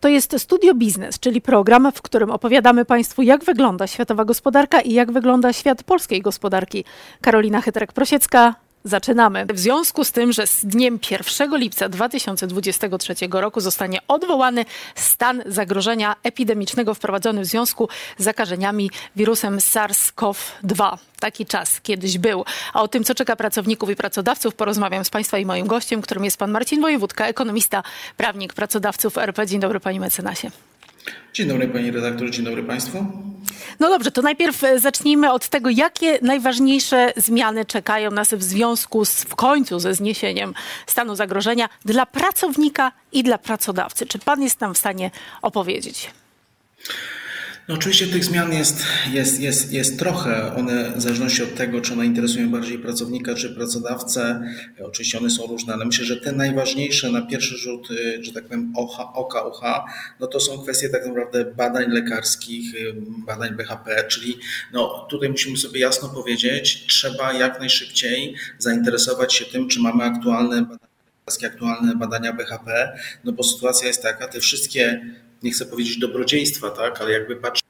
To jest Studio Biznes, czyli program, w którym opowiadamy Państwu, jak wygląda światowa gospodarka i jak wygląda świat polskiej gospodarki. Karolina Chytrek-Prosiecka, Zaczynamy. W związku z tym, że z dniem 1 lipca 2023 roku zostanie odwołany stan zagrożenia epidemicznego wprowadzony w związku z zakażeniami wirusem SARS-CoV-2. Taki czas kiedyś był. A o tym, co czeka pracowników i pracodawców, porozmawiam z Państwa i moim gościem, którym jest pan Marcin Wojewódka, ekonomista, prawnik pracodawców RP. Dzień dobry, panie mecenasie. Dzień dobry pani redaktor, dzień dobry państwu. No dobrze, to najpierw e, zacznijmy od tego, jakie najważniejsze zmiany czekają nas w związku z w końcu ze zniesieniem stanu zagrożenia dla pracownika i dla pracodawcy. Czy pan jest nam w stanie opowiedzieć? No oczywiście tych zmian jest, jest, jest, jest trochę. One w zależności od tego, czy one interesują bardziej pracownika, czy pracodawcę, oczywiście one są różne, ale myślę, że te najważniejsze na pierwszy rzut, y, że tak powiem, oka, oka, no to są kwestie tak naprawdę badań lekarskich, y, badań BHP, czyli no tutaj musimy sobie jasno powiedzieć, trzeba jak najszybciej zainteresować się tym, czy mamy aktualne badania aktualne badania BHP, no bo sytuacja jest taka, te wszystkie nie chcę powiedzieć dobrodziejstwa, tak, ale jakby patrzę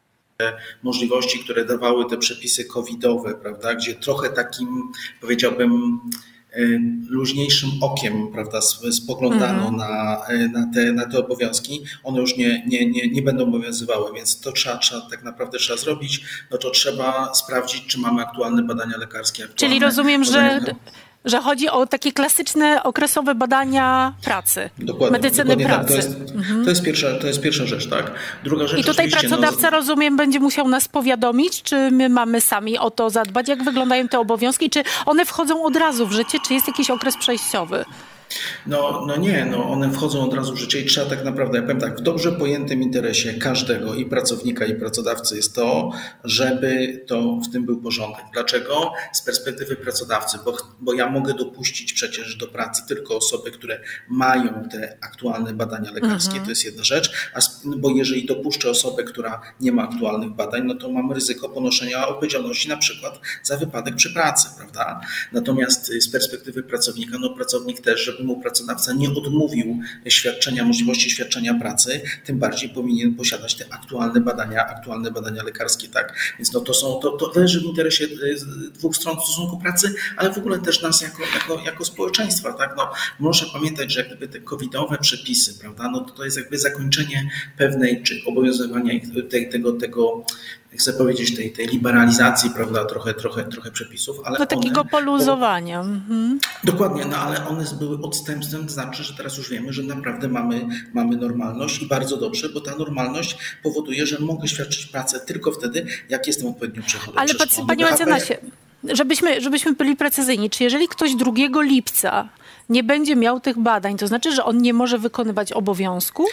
możliwości, które dawały te przepisy covidowe, prawda, gdzie trochę takim, powiedziałbym, y, luźniejszym okiem, prawda, spoglądano mm. na, y, na, te, na te obowiązki, one już nie, nie, nie, nie będą obowiązywały, więc to trzeba, trzeba tak naprawdę trzeba zrobić, no to trzeba sprawdzić, czy mamy aktualne badania lekarskie. Aktualne Czyli rozumiem, że że chodzi o takie klasyczne okresowe badania pracy, dokładnie, medycyny dokładnie pracy. Tak. To, jest, mhm. to, jest pierwsza, to jest pierwsza rzecz, tak? Druga rzecz I tutaj no, pracodawca, no... rozumiem, będzie musiał nas powiadomić, czy my mamy sami o to zadbać, jak wyglądają te obowiązki, czy one wchodzą od razu w życie, czy jest jakiś okres przejściowy? No, no nie, no one wchodzą od razu w życie i trzeba tak naprawdę, ja powiem tak, w dobrze pojętym interesie każdego i pracownika i pracodawcy jest to, żeby to w tym był porządek. Dlaczego? Z perspektywy pracodawcy, bo, bo ja mogę dopuścić przecież do pracy tylko osoby, które mają te aktualne badania lekarskie, mhm. to jest jedna rzecz, a, bo jeżeli dopuszczę osobę, która nie ma aktualnych badań, no to mam ryzyko ponoszenia odpowiedzialności na przykład za wypadek przy pracy, prawda? Natomiast z perspektywy pracownika, no pracownik też, żeby mu pracodawca nie odmówił świadczenia, możliwości świadczenia pracy, tym bardziej powinien posiadać te aktualne badania, aktualne badania lekarskie, tak. Więc no to są, to, to leży w interesie e, dwóch stron stosunku pracy, ale w ogóle też nas jako, jako, jako społeczeństwa, tak. No, muszę pamiętać, że jak gdyby te covidowe przepisy, prawda, no to, to jest jakby zakończenie pewnej, czy obowiązywania tego, tego chcę powiedzieć, tej, tej liberalizacji, prawda, trochę, trochę, trochę przepisów, ale. No takiego one, poluzowania. Mhm. Dokładnie, no ale one były odstępstwem, to znaczy, że teraz już wiemy, że naprawdę mamy, mamy normalność i bardzo dobrze, bo ta normalność powoduje, że mogę świadczyć pracę tylko wtedy, jak jestem odpowiednio przechodzony. Ale panie mecenasie, żebyśmy, żebyśmy byli precyzyjni, czy jeżeli ktoś 2 lipca nie będzie miał tych badań, to znaczy, że on nie może wykonywać obowiązków?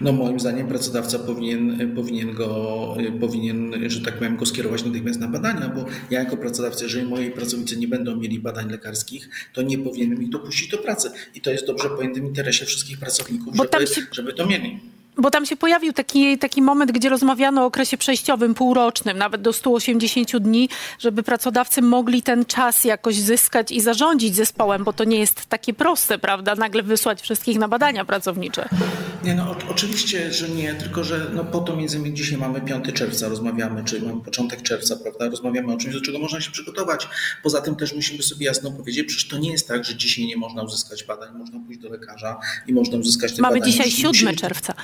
No moim zdaniem pracodawca powinien, powinien go, powinien, że tak powiem, go skierować natychmiast na badania, bo ja jako pracodawca, jeżeli moi pracownicy nie będą mieli badań lekarskich, to nie powinienem ich dopuścić do pracy. I to jest dobrze pojętym interesie wszystkich pracowników, żeby, się... żeby to mieli. Bo tam się pojawił taki, taki moment, gdzie rozmawiano o okresie przejściowym, półrocznym, nawet do 180 dni, żeby pracodawcy mogli ten czas jakoś zyskać i zarządzić zespołem, bo to nie jest takie proste, prawda? Nagle wysłać wszystkich na badania pracownicze. Nie, no o, oczywiście, że nie, tylko że no, po to między innymi dzisiaj mamy 5 czerwca, rozmawiamy, czy mamy początek czerwca, prawda? Rozmawiamy o czymś, do czego można się przygotować. Poza tym też musimy sobie jasno powiedzieć, przecież to nie jest tak, że dzisiaj nie można uzyskać badań, można pójść do lekarza i można uzyskać te mamy badania. Mamy dzisiaj 7 czerwca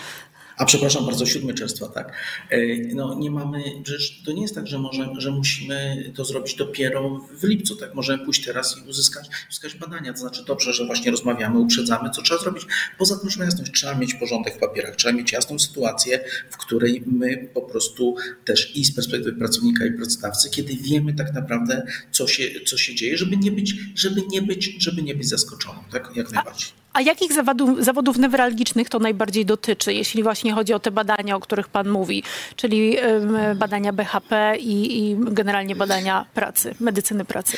a przepraszam bardzo, 7 czerwca, tak. E, no nie mamy, przecież to nie jest tak, że, może, że musimy to zrobić dopiero w lipcu, tak. Możemy pójść teraz i uzyskać, uzyskać badania. To znaczy dobrze, że właśnie rozmawiamy, uprzedzamy, co trzeba zrobić. Poza tym, że jasność, trzeba mieć porządek w papierach, trzeba mieć jasną sytuację, w której my po prostu też i z perspektywy pracownika i pracodawcy, kiedy wiemy tak naprawdę, co się, co się dzieje, żeby nie być, żeby nie być, żeby nie być zaskoczonym, tak, jak najbardziej. A jakich zawodów, zawodów newralgicznych to najbardziej dotyczy, jeśli właśnie chodzi o te badania, o których Pan mówi, czyli badania BHP i, i generalnie badania pracy, medycyny pracy?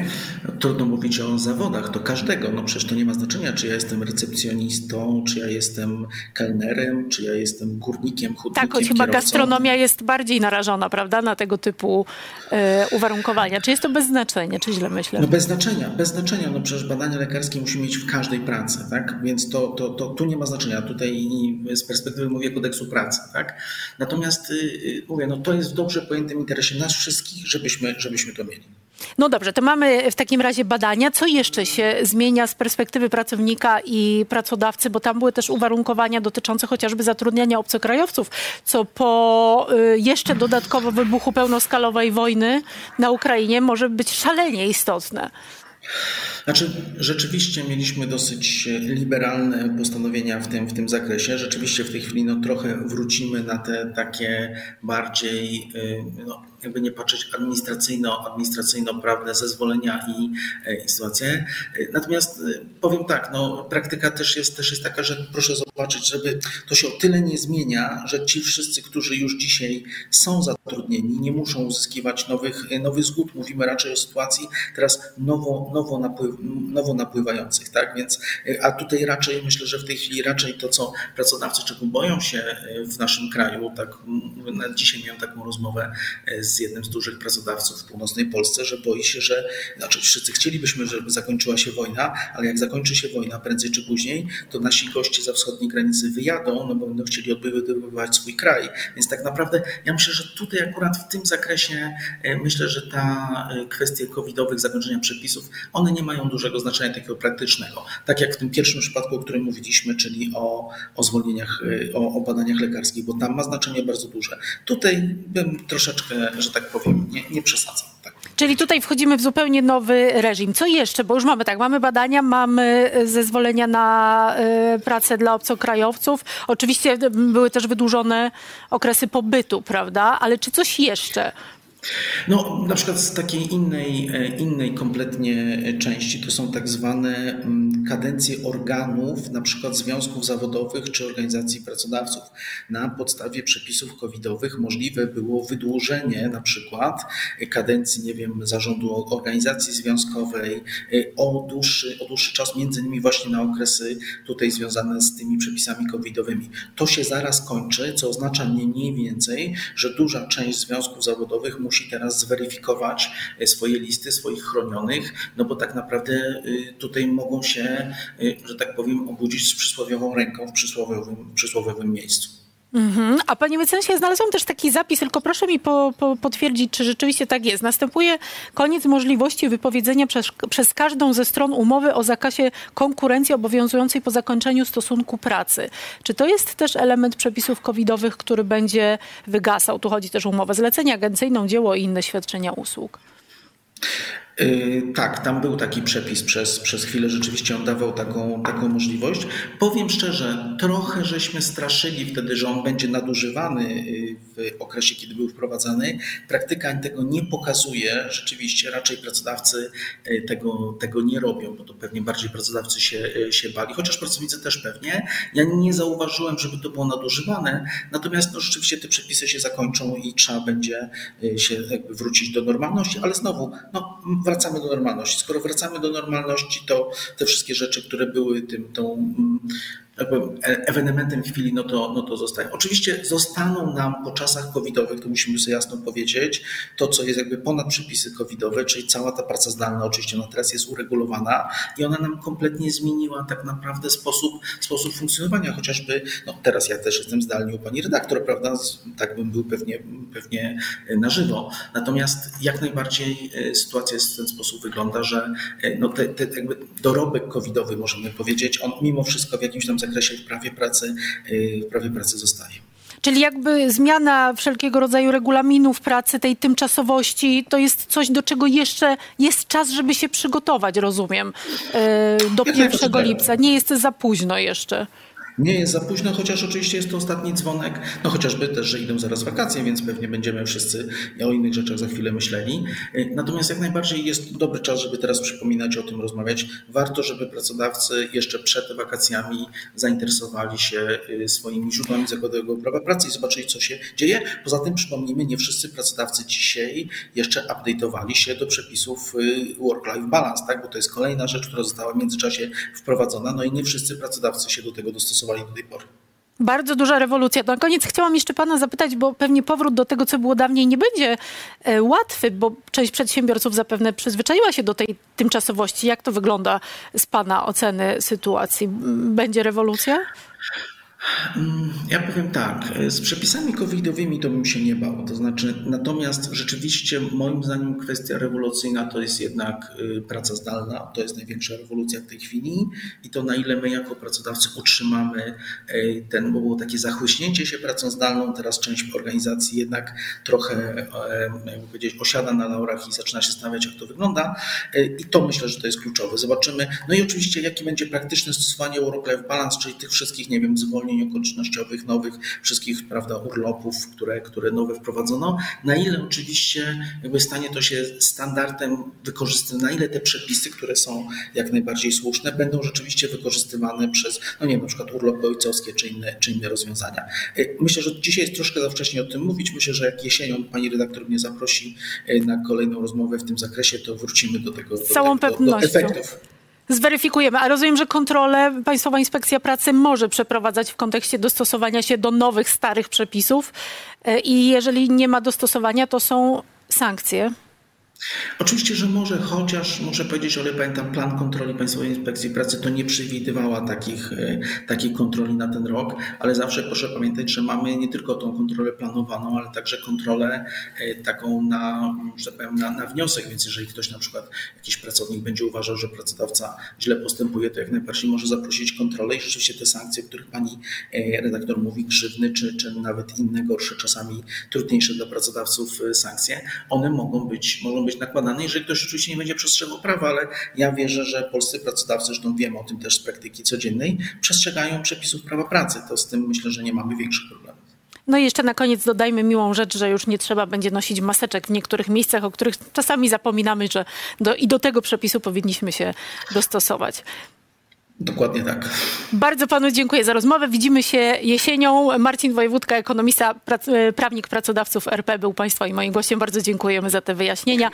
Trudno mówić o zawodach, to każdego. No przecież to nie ma znaczenia, czy ja jestem recepcjonistą, czy ja jestem kelnerem, czy ja jestem górnikiem, hutnikiem, Tak, choć chyba gastronomia jest bardziej narażona, prawda, na tego typu y, uwarunkowania. Czy jest to bez znaczenia, czy źle myślę? No bez znaczenia, bez znaczenia. No przecież badania lekarskie musimy mieć w każdej pracy tak? Więc to, to, to tu nie ma znaczenia. Tutaj z perspektywy mówię kodeksu pracy, tak? Natomiast y, mówię, no to jest w dobrze pojętym interesie nas wszystkich, żebyśmy, żebyśmy to mieli. No dobrze, to mamy w takim razie badania. Co jeszcze się zmienia z perspektywy pracownika i pracodawcy, bo tam były też uwarunkowania dotyczące chociażby zatrudniania obcokrajowców, co po y, jeszcze dodatkowo wybuchu pełnoskalowej wojny na Ukrainie może być szalenie istotne. Znaczy, rzeczywiście mieliśmy dosyć liberalne postanowienia w tym, w tym zakresie. Rzeczywiście w tej chwili no, trochę wrócimy na te takie bardziej y, no, jakby nie patrzeć administracyjno, administracyjno-prawne zezwolenia i, e, i sytuacje. E, natomiast e, powiem tak, no, praktyka też jest, też jest taka, że proszę zobaczyć, żeby to się o tyle nie zmienia, że ci wszyscy, którzy już dzisiaj są zatrudnieni, nie muszą uzyskiwać nowych, nowych zgód. Mówimy raczej o sytuacji teraz nowo, nowo, napływ, nowo napływających, tak? Więc, a tutaj raczej myślę, że w tej chwili raczej to, co pracodawcy czego boją się w naszym kraju, tak, dzisiaj miałem taką rozmowę z z jednym z dużych pracodawców w północnej Polsce, że boi się, że znaczy wszyscy chcielibyśmy, żeby zakończyła się wojna, ale jak zakończy się wojna prędzej czy później, to nasi goście za wschodniej granicy wyjadą, no bo będą chcieli odbywać swój kraj. Więc tak naprawdę ja myślę, że tutaj akurat w tym zakresie e, myślę, że ta e, kwestie covidowych, zakończenia przepisów, one nie mają dużego znaczenia takiego praktycznego. Tak jak w tym pierwszym przypadku, o którym mówiliśmy, czyli o, o zwolnieniach, e, o, o badaniach lekarskich, bo tam ma znaczenie bardzo duże. Tutaj bym troszeczkę że tak powiem, nie, nie przesadzam. Tak. Czyli tutaj wchodzimy w zupełnie nowy reżim. Co jeszcze? Bo już mamy tak, mamy badania, mamy zezwolenia na y, pracę dla obcokrajowców. Oczywiście były też wydłużone okresy pobytu, prawda? Ale czy coś jeszcze? No, na przykład z takiej innej, e, innej kompletnie części to są tak zwane mm, kadencje organów, na przykład związków zawodowych czy organizacji pracodawców. Na podstawie przepisów covidowych możliwe było wydłużenie na przykład kadencji, nie wiem, zarządu organizacji związkowej e, o dłuższy, o dłuższy czas, między innymi właśnie na okresy tutaj związane z tymi przepisami covidowymi. To się zaraz kończy, co oznacza nie mniej więcej, że duża część związków zawodowych musi teraz zweryfikować e, swoje listy, swoich chronionych, no bo tak naprawdę e, tutaj mogą się, e, że tak powiem, obudzić z przysłowiową ręką w przysłowiowym, przysłowiowym miejscu. Mhm. A panie mecenasie, znalazłam też taki zapis, tylko proszę mi po, po, potwierdzić, czy rzeczywiście tak jest. Następuje koniec możliwości wypowiedzenia przez, przez każdą ze stron umowy o zakazie konkurencji obowiązującej po zakończeniu stosunku pracy. Czy to jest też element przepisów covidowych, który będzie wygasał? Tu chodzi też o umowę zlecenia agencyjną, dzieło i inne świadczenia usług. Yy, tak, tam był taki przepis przez, przez chwilę, rzeczywiście on dawał taką, taką możliwość. Powiem szczerze, trochę żeśmy straszyli wtedy, że on będzie nadużywany yy, w okresie, kiedy był wprowadzany. Praktyka tego nie pokazuje, rzeczywiście raczej pracodawcy yy, tego, tego nie robią, bo to pewnie bardziej pracodawcy się, się bali, chociaż pracownicy też pewnie. Ja nie zauważyłem, żeby to było nadużywane, natomiast no, rzeczywiście te przepisy się zakończą i trzeba będzie się wrócić do normalności, ale znowu, no, wracamy do normalności. Skoro wracamy do normalności, to te wszystkie rzeczy, które były tym, tą mm, ewenementem chwili, no to, no to zostają. Oczywiście zostaną nam po czasach covidowych, to musimy sobie jasno powiedzieć, to co jest jakby ponad przepisy covidowe, czyli cała ta praca zdalna oczywiście ona teraz jest uregulowana i ona nam kompletnie zmieniła tak naprawdę sposób, sposób funkcjonowania, chociażby, no teraz ja też jestem zdalnie u pani redaktor, prawda, tak bym był pewnie, pewnie na żywo. Natomiast jak najbardziej e, sytuacja w ten sposób wygląda, że e, no te, te jakby dorobek covidowy możemy powiedzieć, on mimo wszystko w jakimś tam zakresie w prawie pracy, y, w prawie pracy zostaje. Czyli jakby zmiana wszelkiego rodzaju regulaminów pracy, tej tymczasowości, to jest coś, do czego jeszcze jest czas, żeby się przygotować, rozumiem, y, do 1 lipca. Nie jest za późno jeszcze. Nie jest za późno, chociaż oczywiście jest to ostatni dzwonek, no chociażby też, że idą zaraz wakacje, więc pewnie będziemy wszyscy o innych rzeczach za chwilę myśleli. Natomiast jak najbardziej jest dobry czas, żeby teraz przypominać o tym, rozmawiać. Warto, żeby pracodawcy jeszcze przed wakacjami zainteresowali się y, swoimi źródłami zakładowego prawa pracy i zobaczyli, co się dzieje. Poza tym przypomnijmy, nie wszyscy pracodawcy dzisiaj jeszcze update'owali się do przepisów y, work-life balance, tak? bo to jest kolejna rzecz, która została w międzyczasie wprowadzona, no i nie wszyscy pracodawcy się do tego dostosowali do tej pory. Bardzo duża rewolucja. Na koniec chciałam jeszcze pana zapytać, bo pewnie powrót do tego, co było dawniej, nie będzie e, łatwy, bo część przedsiębiorców zapewne przyzwyczaiła się do tej tymczasowości. Jak to wygląda z pana oceny sytuacji? Będzie rewolucja? Ja powiem tak, z przepisami covidowymi to bym się nie bał. To znaczy, natomiast rzeczywiście moim zdaniem kwestia rewolucyjna to jest jednak y, praca zdalna. To jest największa rewolucja w tej chwili i to na ile my jako pracodawcy utrzymamy y, ten, bo było takie zachłyśnięcie się pracą zdalną, teraz część organizacji jednak trochę, jakby powiedzieć, osiada na laurach i zaczyna się zastanawiać, jak to wygląda i to myślę, że to jest kluczowe. Zobaczymy. No i oczywiście, jakie będzie praktyczne stosowanie Work-Life Balance, czyli tych wszystkich, nie wiem, zwolnień zwolnień okolicznościowych, nowych wszystkich prawda, urlopów, które, które nowe wprowadzono, na ile oczywiście jakby stanie to się standardem wykorzystywania, na ile te przepisy, które są jak najbardziej słuszne, będą rzeczywiście wykorzystywane przez, no nie wiem, na przykład urlopy ojcowskie czy inne, czy inne rozwiązania. Y, myślę, że dzisiaj jest troszkę za wcześnie o tym mówić. Myślę, że jak jesienią pani redaktor mnie zaprosi y, na kolejną rozmowę w tym zakresie, to wrócimy do tego. Z całą do, pewnością. Do efektów zweryfikujemy. A rozumiem, że kontrolę Państwowa Inspekcja Pracy może przeprowadzać w kontekście dostosowania się do nowych, starych przepisów e, i jeżeli nie ma dostosowania, to są sankcje. Oczywiście, że może, chociaż muszę powiedzieć, ale pamiętam, plan kontroli Państwowej Inspekcji Pracy to nie przewidywała takich, e, takiej kontroli na ten rok, ale zawsze proszę pamiętać, że mamy nie tylko tą kontrolę planowaną, ale także kontrolę e, taką na, że powiem, na, na wniosek, więc jeżeli ktoś na przykład, jakiś pracownik będzie uważał, że pracodawca źle postępuje, to jak najbardziej może zaprosić kontrolę i rzeczywiście te sankcje, o których Pani e, redaktor mówi, grzywny, czy, czy nawet inne gorsze, czasami trudniejsze dla pracodawców sankcje, one mogą być, mogą być być nakładane, jeżeli ktoś oczywiście nie będzie przestrzegał prawa, ale ja wierzę, że polscy pracodawcy, zresztą wiem o tym też z praktyki codziennej, przestrzegają przepisów prawa pracy. To z tym myślę, że nie mamy większych problemów. No i jeszcze na koniec dodajmy miłą rzecz, że już nie trzeba będzie nosić maseczek w niektórych miejscach, o których czasami zapominamy, że do, i do tego przepisu powinniśmy się dostosować. Dokładnie tak. Bardzo panu dziękuję za rozmowę. Widzimy się jesienią. Marcin Wojewódka, ekonomista, prac, prawnik pracodawców RP był państwa i moim gościem. Bardzo dziękujemy za te wyjaśnienia.